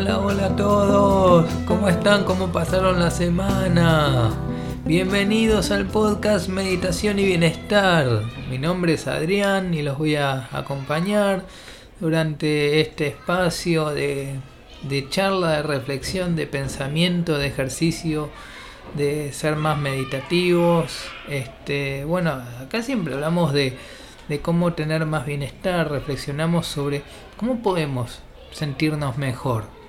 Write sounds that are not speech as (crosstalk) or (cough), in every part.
Hola, hola a todos. ¿Cómo están? ¿Cómo pasaron la semana? Bienvenidos al podcast Meditación y Bienestar. Mi nombre es Adrián y los voy a acompañar durante este espacio de, charla, de reflexión, de pensamiento, de ejercicio, de ser más meditativos. Este, bueno, acá siempre hablamos de, de cómo tener más bienestar, reflexionamos sobre cómo podemos sentirnos mejor.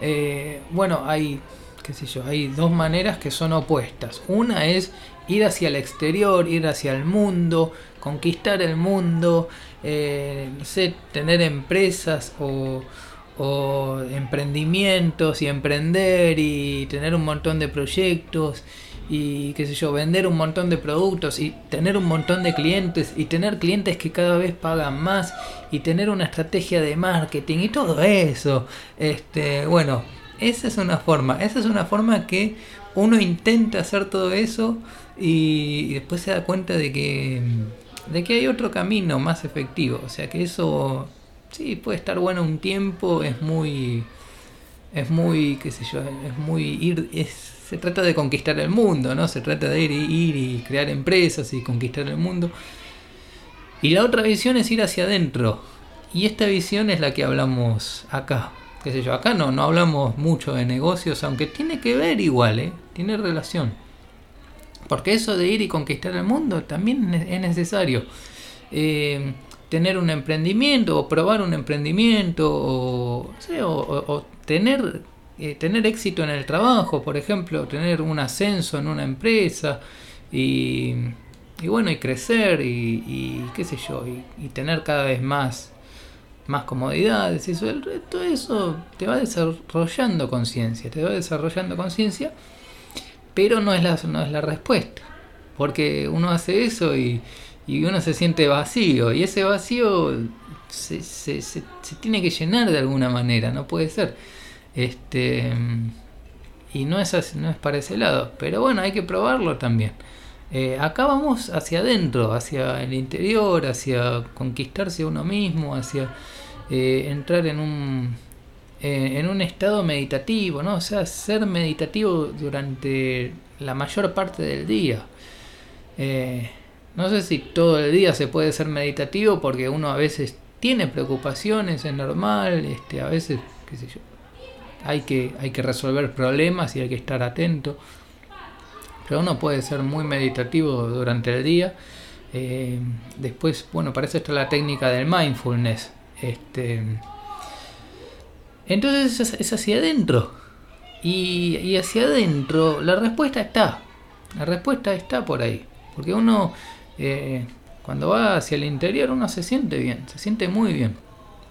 Eh, bueno, hay, qué sé yo, hay dos maneras que son opuestas. Una es ir hacia el exterior, ir hacia el mundo, conquistar el mundo, eh, no sé, tener empresas o, o emprendimientos y emprender y tener un montón de proyectos y qué sé yo, vender un montón de productos y tener un montón de clientes y tener clientes que cada vez pagan más y tener una estrategia de marketing y todo eso. Este, bueno, esa es una forma, esa es una forma que uno intenta hacer todo eso y después se da cuenta de que de que hay otro camino más efectivo, o sea que eso sí puede estar bueno un tiempo, es muy es muy, qué sé yo, es muy ir es se trata de conquistar el mundo, ¿no? Se trata de ir ir y crear empresas y conquistar el mundo. Y la otra visión es ir hacia adentro. Y esta visión es la que hablamos acá. Qué sé yo, acá no, no hablamos mucho de negocios, aunque tiene que ver igual, ¿eh? Tiene relación. Porque eso de ir y conquistar el mundo también es necesario. Eh, tener un emprendimiento o probar un emprendimiento o, o tener eh, tener éxito en el trabajo, por ejemplo, tener un ascenso en una empresa y, y bueno, y crecer y, qué sé yo, y, tener cada vez más, más comodidades, eso, el resto eso te va desarrollando conciencia, te va desarrollando conciencia, pero no es, la, no es la respuesta, porque uno hace eso y, uno se siente vacío, y ese vacío se, se, se, se tiene que llenar de alguna manera, no puede ser. Este, y no es, no es para ese lado, pero bueno, hay que probarlo también. Eh, acá vamos hacia adentro, hacia el interior, hacia conquistarse uno mismo, hacia eh, entrar en un, eh, en un estado meditativo, ¿no? O sea, ser meditativo durante la mayor parte del día. no sé si todo el día se puede ser meditativo porque uno a veces tiene preocupaciones, es normal, este, a veces, qué sé yo, hay que, hay que resolver problemas y hay que estar atento. Pero uno puede ser muy meditativo durante el día. Eh, después, bueno, para eso está la técnica del mindfulness. Este, entonces es, hacia adentro. Y, hacia adentro la respuesta está. La respuesta está por ahí. Porque uno, eh, cuando va hacia el interior, uno se siente bien. Se siente muy bien.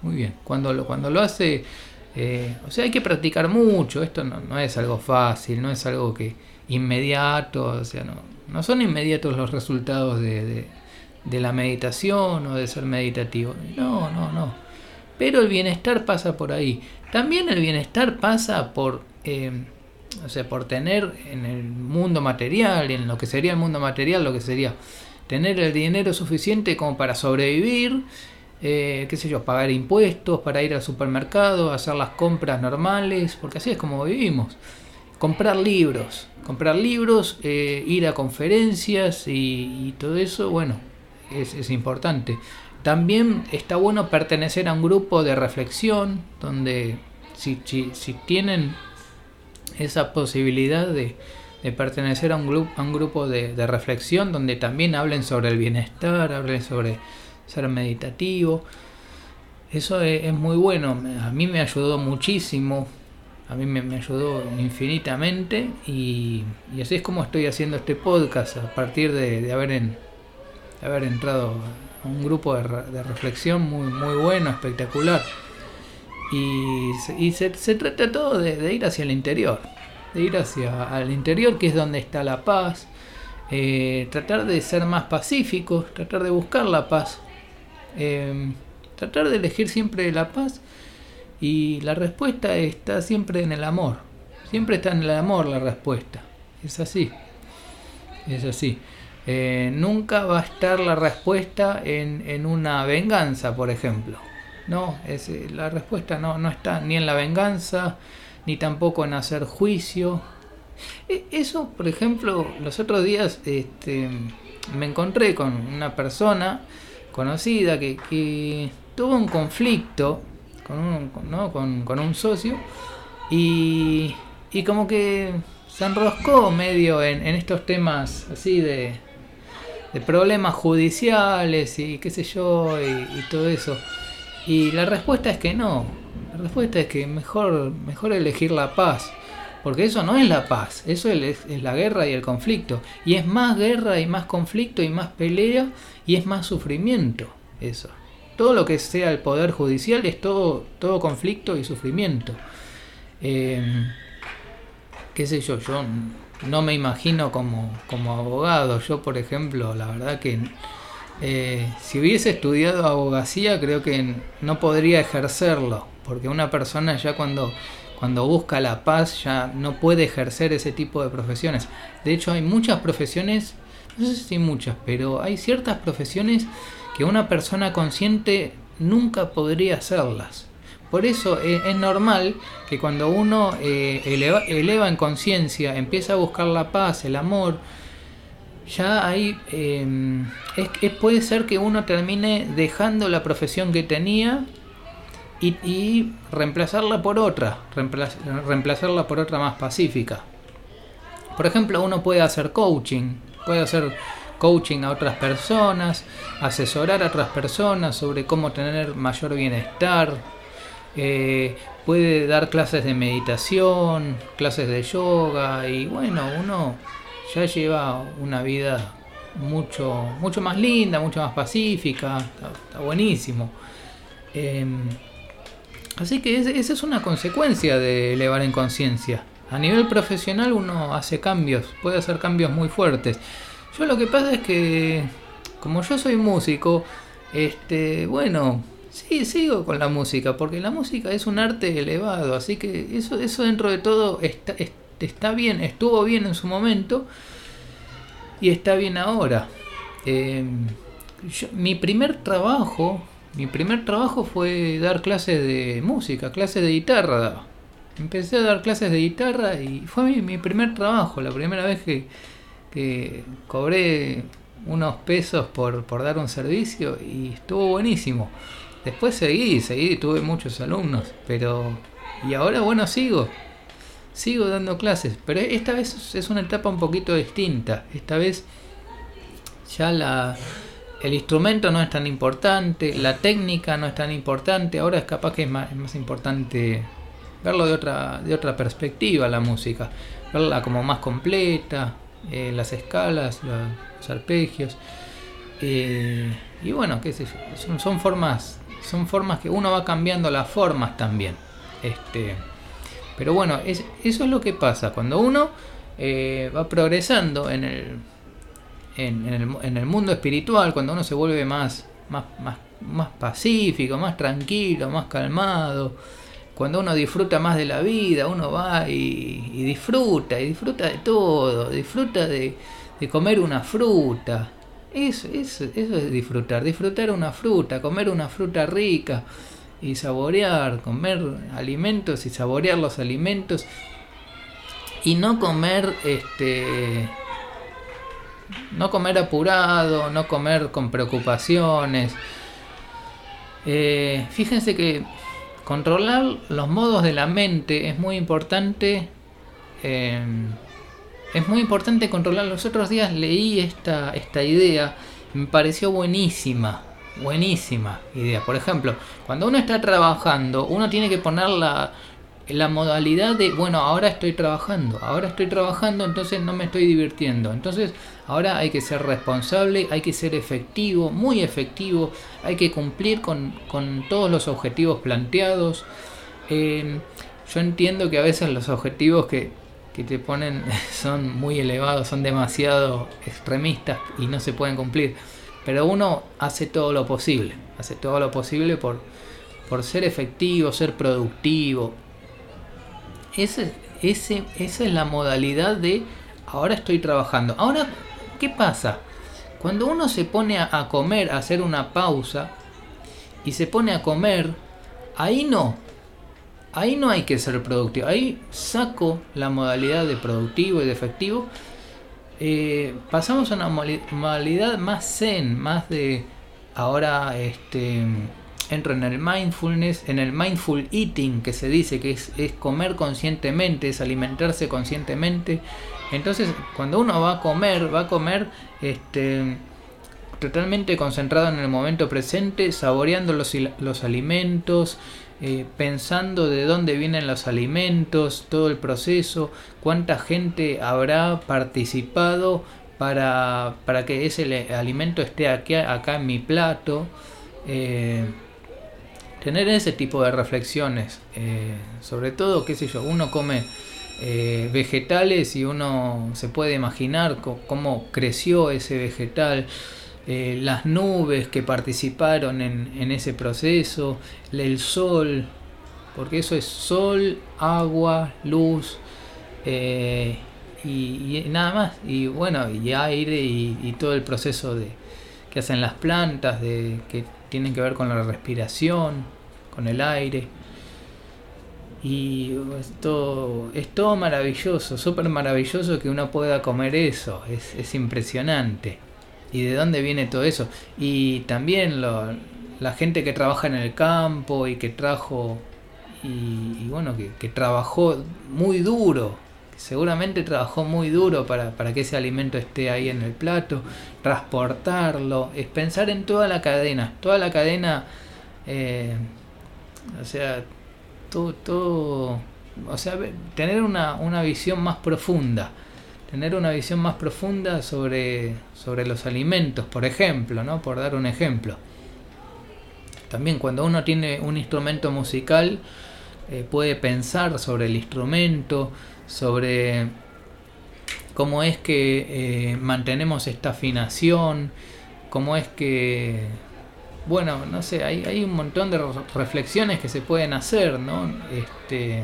Muy bien. Cuando lo, cuando lo hace eh, o sea, hay que practicar mucho, esto no, es algo fácil, no es algo que inmediato, o sea, no, no son inmediatos los resultados de, de, la meditación o de ser meditativo. No, no, no. Pero el bienestar pasa por ahí. También el bienestar pasa por, eh, o sea, por tener en el mundo material, en lo que sería el mundo material, lo que sería tener el dinero suficiente como para sobrevivir eh, qué sé yo, pagar impuestos para ir al supermercado, hacer las compras normales, porque así es como vivimos. Comprar libros, comprar libros, eh, ir a conferencias y, todo eso, bueno, es, importante. También está bueno pertenecer a un grupo de reflexión donde si, si, tienen esa posibilidad de, pertenecer a un, grupo, a un grupo de, de reflexión donde también hablen sobre el bienestar, hablen sobre ser meditativo. Eso es, muy bueno, a mí me ayudó muchísimo, a mí me, ayudó infinitamente y, así es como estoy haciendo este podcast a partir de, haber, haber entrado a un grupo de, reflexión muy, muy bueno, espectacular. Y, se, trata todo de, ir hacia el interior, de ir hacia el interior que es donde está la paz, eh, tratar de ser más pacíficos, tratar de buscar la paz, Em, tratar de elegir siempre la paz y la respuesta está siempre en el amor. Siempre está en el amor la respuesta. Es así. Es así. Eh, nunca va a estar la respuesta en, una venganza, por ejemplo. No, es, eh, la respuesta no, no está ni en la venganza, ni tampoco en hacer juicio. E, eso, por ejemplo, los otros días este, me encontré con una persona conocida que, tuvo un conflicto con un, ¿no? con, un socio y, y, como que se enroscó medio en, en estos temas así de, de, problemas judiciales y qué sé yo y, y todo eso. Y la respuesta es que no. La respuesta es que mejor, mejor elegir la paz. Porque eso no es la paz, eso es, la guerra y el conflicto. Y es más guerra y más conflicto y más pelea y es más sufrimiento. Eso. Todo lo que sea el poder judicial es todo, todo conflicto y sufrimiento. Eh, qué sé yo, yo no me imagino como, como abogado. Yo, por ejemplo, la verdad que eh, si hubiese estudiado abogacía, creo que no podría ejercerlo, porque una persona ya cuando, cuando busca la paz ya no puede ejercer ese tipo de profesiones. De hecho, hay muchas profesiones, no sé si muchas, pero hay ciertas profesiones que una persona consciente nunca podría hacerlas. Por eso es, normal que cuando uno eh, eleva en conciencia, empieza a buscar la paz, el amor, ya ahí em, es, puede ser que uno termine dejando la profesión que tenía y, reemplazarla por otra, reemplazarla por otra más pacífica. Por ejemplo, uno puede hacer coaching, puede hacer coaching a otras personas, asesorar a otras personas sobre cómo tener mayor bienestar, eh, puede dar clases de meditación, clases de yoga y bueno, uno ya lleva una vida mucho, mucho más linda, mucho más pacífica, está, buenísimo. Em, así que esa es una consecuencia de elevar en conciencia. A nivel profesional uno hace cambios, puede hacer cambios muy fuertes. Yo lo que pasa es que, como yo soy músico, este, bueno, sí, sigo con la música, porque la música es un arte elevado, así que eso, eso dentro de todo está, está bien, estuvo bien en su momento y está bien ahora. Em, mi primer trabajo, mi primer trabajo fue dar clases de música, clases de guitarra. Empecé a dar clases de guitarra y fue mi, primer trabajo, la primera vez que, que cobré unos pesos por, por, dar un servicio y estuvo buenísimo. Después seguí, seguí, tuve muchos alumnos, pero... Y ahora bueno, sigo sigo dando clases, pero esta vez es una etapa un poquito distinta. Esta vez ya la, el instrumento no es tan importante, la técnica no es tan importante, ahora es capaz que es más, importante verlo de otra, de otra perspectiva la música, verla como más completa, eh, las escalas, los arpegios. Eh, y bueno, qué son, formas, son formas que uno va cambiando las formas también. Este, pero bueno, es, eso es lo que pasa cuando uno eh, va progresando en el, en, el, en, el, mundo espiritual, cuando uno se vuelve más, más, más, más pacífico, más tranquilo, más calmado, cuando uno disfruta más de la vida, uno va y, disfruta, y disfruta de todo, disfruta de, de comer una fruta. Eso, eso, eso es disfrutar, disfrutar una fruta, comer una fruta rica y saborear, comer alimentos y saborear los alimentos y no comer este no comer apurado, no comer con preocupaciones. Eh, fíjense que controlar los modos de la mente es muy importante. Eh, es muy importante controlar. Los otros días leí esta, esta idea, me pareció buenísima buenísima idea. Por ejemplo, cuando uno está trabajando, uno tiene que poner la, la modalidad de, bueno, ahora estoy trabajando, ahora estoy trabajando, entonces no me estoy divirtiendo. Entonces, ahora hay que ser responsable, hay que ser efectivo, muy efectivo, hay que cumplir con, todos los objetivos planteados. Em, yo entiendo que a veces los objetivos que, que te ponen (laughs) son muy elevados, son demasiado extremistas y no se pueden cumplir. Pero uno hace todo lo posible, hace todo lo posible por, por ser efectivo, ser productivo. Ese, ese, esa es la modalidad de ahora estoy trabajando. Ahora, ¿qué pasa? Cuando uno se pone a, comer, a hacer una pausa, y se pone a comer, ahí no. Ahí no hay que ser productivo. Ahí saco la modalidad de productivo y de efectivo. Eh, pasamos a una modalidad más zen, más de ahora este entro en el mindfulness, en el mindful eating que se dice que es, comer conscientemente, es alimentarse conscientemente. Entonces, cuando uno va a comer, va a comer este totalmente concentrado en el momento presente, saboreando los, los alimentos, eh, pensando de dónde vienen los alimentos, todo el proceso, cuánta gente habrá participado para, para que ese alimento esté aquí, acá en mi plato. Eh, tener ese tipo de reflexiones, eh, sobre todo, qué sé yo, uno come vegetales y uno se puede imaginar cómo creció ese vegetal, eh, las nubes que participaron en, ese proceso, el sol, porque eso es sol, agua, luz eh, y, nada más. Y bueno, y aire y, todo el proceso de, que hacen las plantas, de, que tienen que ver con la respiración, con el aire. Y esto es todo maravilloso, súper maravilloso que uno pueda comer eso, es, es impresionante y de dónde viene todo eso. Y también la gente que trabaja en el campo y que trajo, y, bueno, que, trabajó muy duro, seguramente trabajó muy duro para, que ese alimento esté ahí en el plato, transportarlo, es pensar en toda la cadena, toda la cadena, eh, o sea, todo, todo, o sea, tener una, una visión más profunda tener una visión más profunda sobre, sobre los alimentos, por ejemplo, ¿no? por dar un ejemplo. También cuando uno tiene un instrumento musical, eh, puede pensar sobre el instrumento, sobre cómo es que eh, mantenemos esta afinación, cómo es que, bueno, no sé, hay, hay un montón de reflexiones que se pueden hacer, ¿no? Este,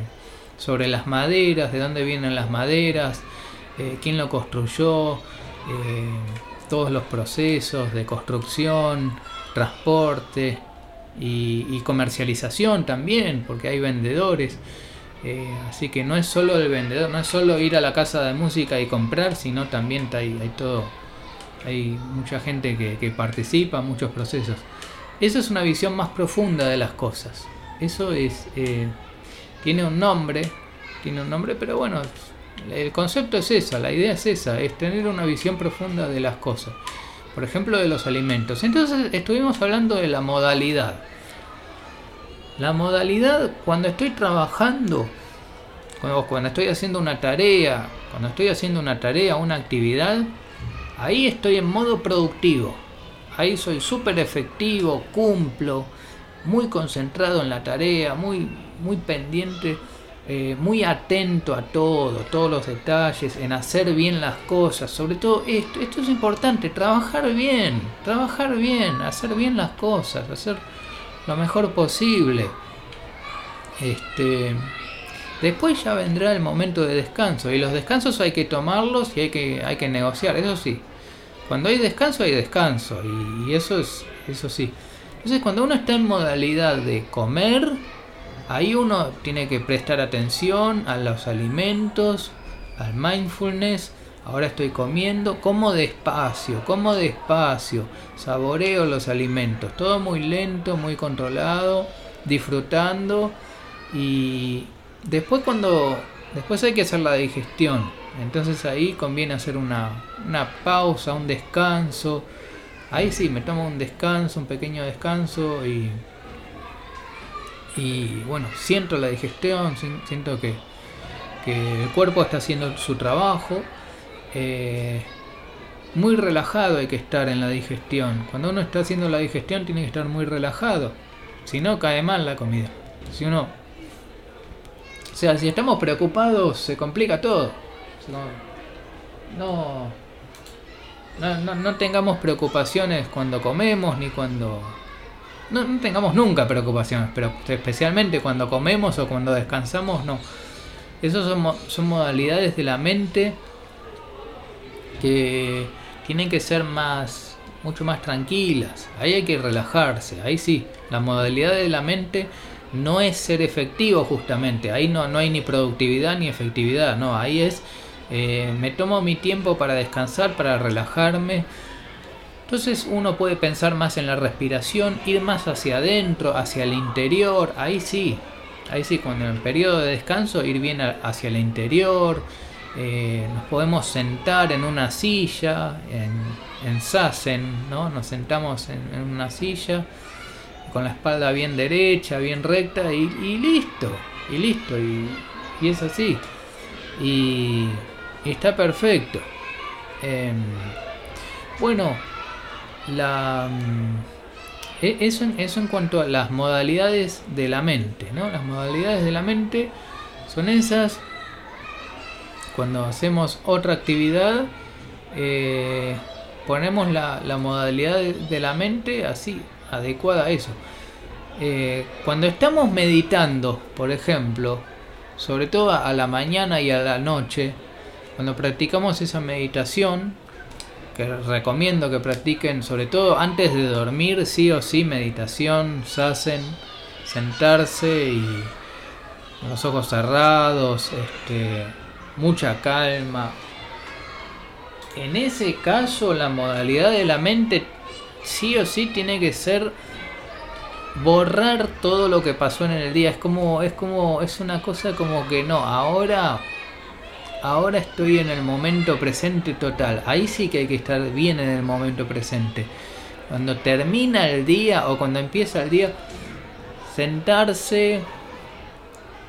sobre las maderas, de dónde vienen las maderas, eh, quién lo construyó, eh, todos los procesos de construcción, transporte y, comercialización también, porque hay vendedores. Eh, así que no es solo el vendedor, no es solo ir a la casa de música y comprar, sino también hay, hay todo, hay mucha gente que, que, participa, muchos procesos. Esa es una visión más profunda de las cosas. Eso es, tiene un nombre, tiene un nombre, pero bueno, el concepto es esa, la idea es esa, es tener una visión profunda de las cosas. Por ejemplo, de los alimentos. Entonces estuvimos hablando de la modalidad. La modalidad cuando estoy trabajando, cuando, estoy haciendo una tarea, cuando estoy haciendo una tarea, una actividad, ahí estoy en modo productivo. Ahí soy súper efectivo, cumplo, muy concentrado en la tarea, muy, muy pendiente eh, muy atento a todo, todos los detalles, en hacer bien las cosas, sobre todo esto, esto es importante, trabajar bien, trabajar bien, hacer bien las cosas, hacer lo mejor posible. Este, después ya vendrá el momento de descanso y los descansos hay que tomarlos y hay que, hay que negociar, eso sí. Cuando hay descanso hay descanso y, eso es eso sí. Entonces cuando uno está en modalidad de comer, Ahí uno tiene que prestar atención a los alimentos, al mindfulness. Ahora estoy comiendo, como despacio, como despacio, saboreo los alimentos, todo muy lento, muy controlado, disfrutando y después cuando después hay que hacer la digestión. Entonces ahí conviene hacer una, una pausa, un descanso. Ahí sí, me tomo un descanso, un pequeño descanso y y bueno, siento la digestión, siento que, el cuerpo está haciendo su trabajo. Eh, muy relajado hay que estar en la digestión. Cuando uno está haciendo la digestión tiene que estar muy relajado. Si no, cae mal la comida. Si uno... O sea, si estamos preocupados se complica todo. No, no, no tengamos preocupaciones cuando comemos ni cuando no, tengamos nunca preocupaciones, pero especialmente cuando comemos o cuando descansamos, no. Esas son, son modalidades de la mente que tienen que ser más, mucho más tranquilas. Ahí hay que relajarse, ahí sí. La modalidad de la mente no es ser efectivo justamente. Ahí no, no hay ni productividad ni efectividad. No, ahí es eh, me tomo mi tiempo para descansar, para relajarme. Entonces uno puede pensar más en la respiración, ir más hacia adentro, hacia el interior. Ahí sí, ahí sí, cuando en el periodo de descanso, ir bien hacia el interior. Eh, nos podemos sentar en una silla, en, en sasen, ¿no? Nos sentamos en, una silla con la espalda bien derecha, bien recta y, listo, y listo, y, y es así. Y está perfecto. Em, bueno, la, mm, e, eso, eso en cuanto a las modalidades de la mente. ¿no? Las modalidades de la mente son esas. Cuando hacemos otra actividad, eh, ponemos la, modalidad de, la mente así, adecuada a eso. Eh, cuando estamos meditando, por ejemplo, sobre todo a la mañana y a la noche, cuando practicamos esa meditación, que recomiendo que practiquen sobre todo antes de dormir, sí o sí, meditación, hacen sentarse y los ojos cerrados, este, mucha calma. En ese caso, la modalidad de la mente sí o sí tiene que ser borrar todo lo que pasó en el día. Es como, es como, es una cosa como que no, ahora ahora estoy en el momento presente total. Ahí sí que hay que estar bien en el momento presente. Cuando termina el día o cuando empieza el día, sentarse,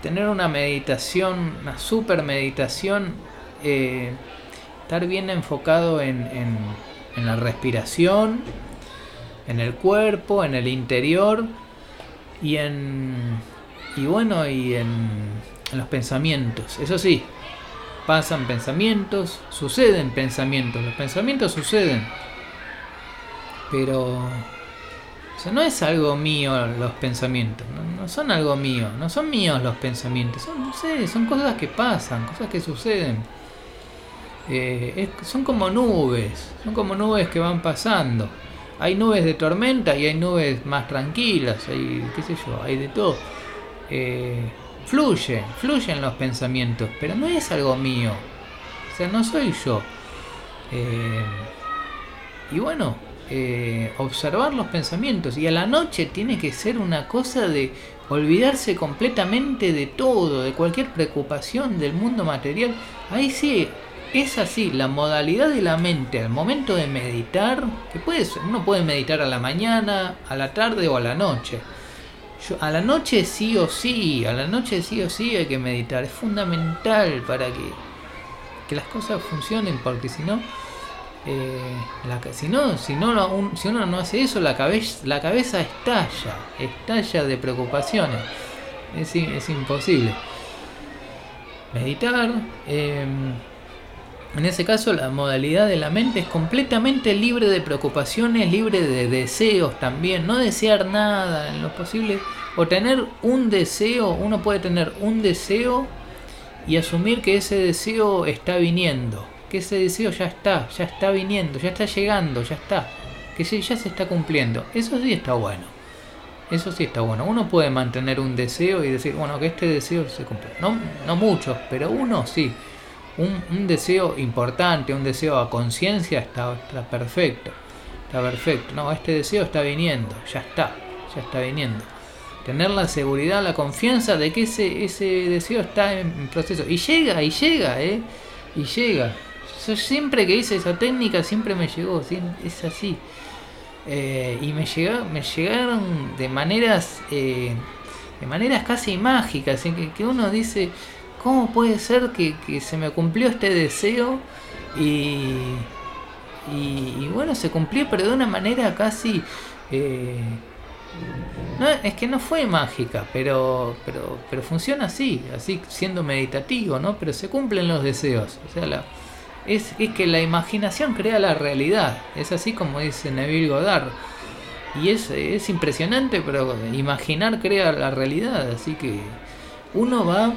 tener una meditación, una super meditación, eh, estar bien enfocado en, en, la respiración, en el cuerpo, en el interior y en y bueno y en, en los pensamientos. Eso sí, pasan pensamientos, suceden pensamientos, los pensamientos suceden. Pero no es algo mío los pensamientos, no, son algo mío, no son míos los pensamientos, son, no sé, son cosas que pasan, cosas que suceden. Eh, son como nubes, son como nubes que van pasando. Hay nubes de tormenta y hay nubes más tranquilas, hay, qué sé yo, hay de todo. Eh, fluye, fluyen los pensamientos, pero no es algo mío. O sea, no soy yo. Eh, y bueno, eh, observar los pensamientos. Y a la noche tiene que ser una cosa de olvidarse completamente de todo, de cualquier preocupación del mundo material. Ahí sí, es así, la modalidad de la mente al momento de meditar, que puede uno puede meditar a la mañana, a la tarde o a la noche a la noche sí o sí, a la noche sí o sí hay que meditar. Es fundamental para que, que las cosas funcionen, porque si no, eh, si no, si no, si uno no hace eso, la cabeza, la cabeza estalla, estalla de preocupaciones. Es, es imposible. Meditar. Em, en ese caso, la modalidad de la mente es completamente libre de preocupaciones, libre de deseos también. No desear nada en lo posible. O tener un deseo, uno puede tener un deseo y asumir que ese deseo está viniendo. Que ese deseo ya está, ya está viniendo, ya está llegando, ya está. Que ya se está cumpliendo. Eso sí está bueno. Eso sí está bueno. Uno puede mantener un deseo y decir, bueno, que este deseo se cumple. No, no muchos, pero uno sí un, deseo importante, un deseo a conciencia, está, está perfecto. Está perfecto. No, este deseo está viniendo, ya está, ya está viniendo. Tener la seguridad, la confianza de que ese, ese deseo está en proceso. Y llega, y llega, ¿eh? Y llega. Yo siempre que hice esa técnica, siempre me llegó, es así. Eh, y me, llega, me llegaron de maneras, eh, de maneras casi mágicas, en que, que uno dice, ¿cómo puede ser que, se me cumplió este deseo y, bueno, se cumplió pero de una manera casi... Eh, no, es que no fue mágica, pero, pero, pero funciona así, así siendo meditativo, ¿no? Pero se cumplen los deseos. O sea, la, es, es que la imaginación crea la realidad. Es así como dice Neville Goddard. Y es, es impresionante, pero imaginar crea la realidad. Así que uno va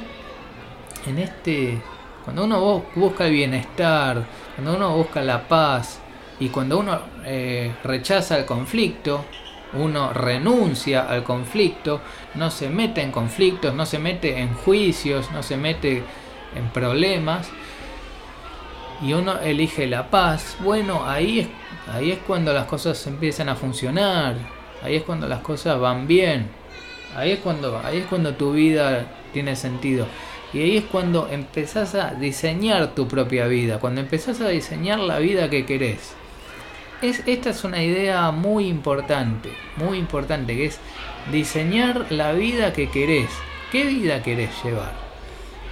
en este, cuando uno busca el bienestar, cuando uno busca la paz, Y cuando uno eh, rechaza el conflicto, uno renuncia al conflicto, no se mete en conflictos, no se mete en juicios, no se mete en problemas, y uno elige la paz, bueno, ahí es, ahí es cuando las cosas empiezan a funcionar, ahí es cuando las cosas van bien, ahí es cuando, ahí es cuando tu vida tiene sentido. Y ahí es cuando empezás a diseñar tu propia vida, cuando empezás a diseñar la vida que querés. Es, esta es una idea muy importante, muy importante, que es diseñar la vida que querés. ¿Qué vida querés llevar?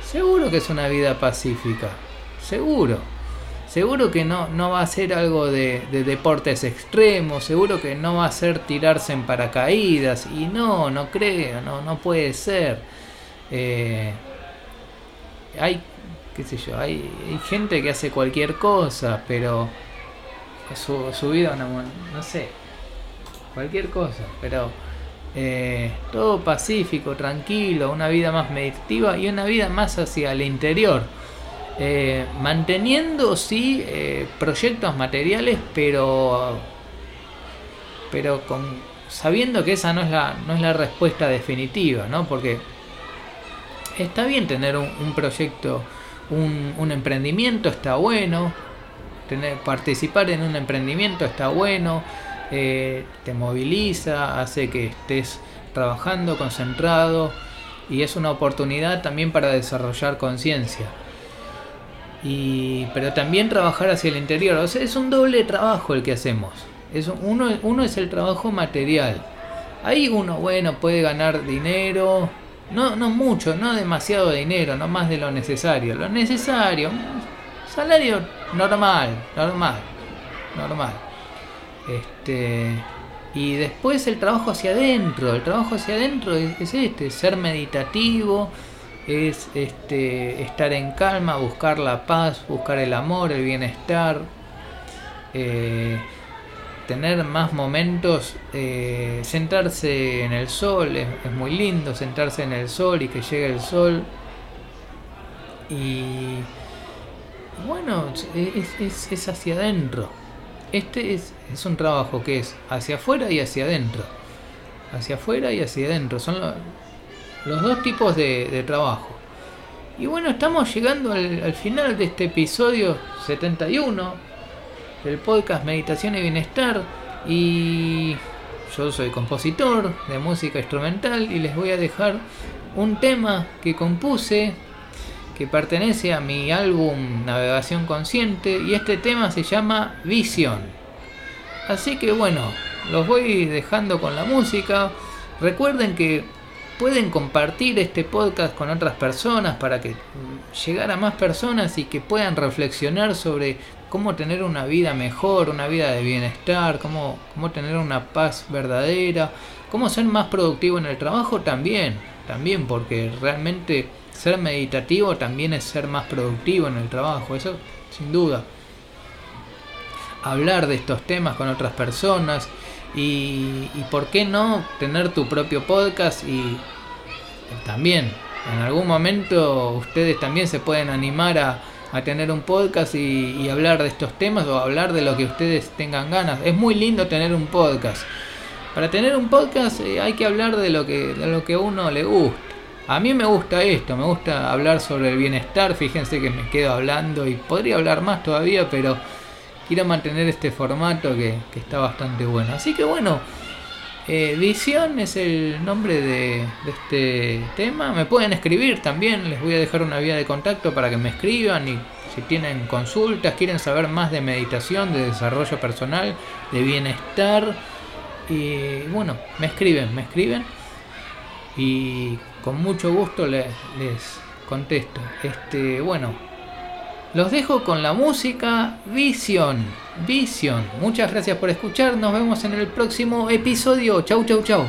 Seguro que es una vida pacífica, seguro. Seguro que no, no va a ser algo de, deportes extremos, seguro que no va a ser tirarse en paracaídas. Y no, no creo, no, no puede ser. Eh, hay, qué sé yo, hay, gente que hace cualquier cosa, pero su, vida, no, no sé, cualquier cosa, pero eh, todo pacífico, tranquilo, una vida más meditativa y una vida más hacia el interior. Eh, manteniendo sí eh, proyectos materiales, pero pero con sabiendo que esa no es la no es la respuesta definitiva, ¿no? Porque está bien tener un, proyecto, un, emprendimiento está bueno, tener, participar en un emprendimiento está bueno, eh, te moviliza, hace que estés trabajando concentrado y es una oportunidad también para desarrollar conciencia. Y, pero también trabajar hacia el interior, o sea, es un doble trabajo el que hacemos. Es uno, uno es el trabajo material. Ahí uno, bueno, puede ganar dinero, no, no mucho, no demasiado dinero, no más de lo necesario. Lo necesario, salario normal, normal, normal. Este, y después el trabajo hacia adentro, el trabajo hacia adentro es, este, ser meditativo, es este, estar en calma, buscar la paz, buscar el amor, el bienestar. Eh, tener más momentos, eh, sentarse en el sol, es, muy lindo sentarse en el sol y que llegue el sol. Y bueno, es, es, hacia adentro. Este es, es, un trabajo que es hacia afuera y hacia adentro. Hacia afuera y hacia adentro. Son los dos tipos de, trabajo. Y bueno, estamos llegando al, al final de este episodio 71 el podcast Meditación y Bienestar y yo soy compositor de música instrumental y les voy a dejar un tema que compuse que pertenece a mi álbum Navegación Consciente y este tema se llama Visión. Así que bueno, los voy dejando con la música. Recuerden que pueden compartir este podcast con otras personas para que llegar a más personas y que puedan reflexionar sobre cómo tener una vida mejor, una vida de bienestar, cómo, cómo tener una paz verdadera, cómo ser más productivo en el trabajo también, también porque realmente ser meditativo también es ser más productivo en el trabajo, eso sin duda. Hablar de estos temas con otras personas y, y por qué no tener tu propio podcast y también en algún momento ustedes también se pueden animar a, a tener un podcast y, hablar de estos temas o hablar de lo que ustedes tengan ganas. Es muy lindo tener un podcast. Para tener un podcast eh, hay que hablar de lo que, de lo que uno le gusta. A mí me gusta esto, me gusta hablar sobre el bienestar. Fíjense que me quedo hablando y podría hablar más todavía, pero quiero mantener este formato que, que está bastante bueno. Así que bueno, eh, Visión es el nombre de, este tema. Me pueden escribir también, les voy a dejar una vía de contacto para que me escriban y si tienen consultas, quieren saber más de meditación, de desarrollo personal, de bienestar. Y bueno, me escriben, me escriben y con mucho gusto les, les contesto. Este, bueno, los dejo con la música Vision. Vision. Muchas gracias por escuchar. Nos vemos en el próximo episodio. Chau, chau, chau.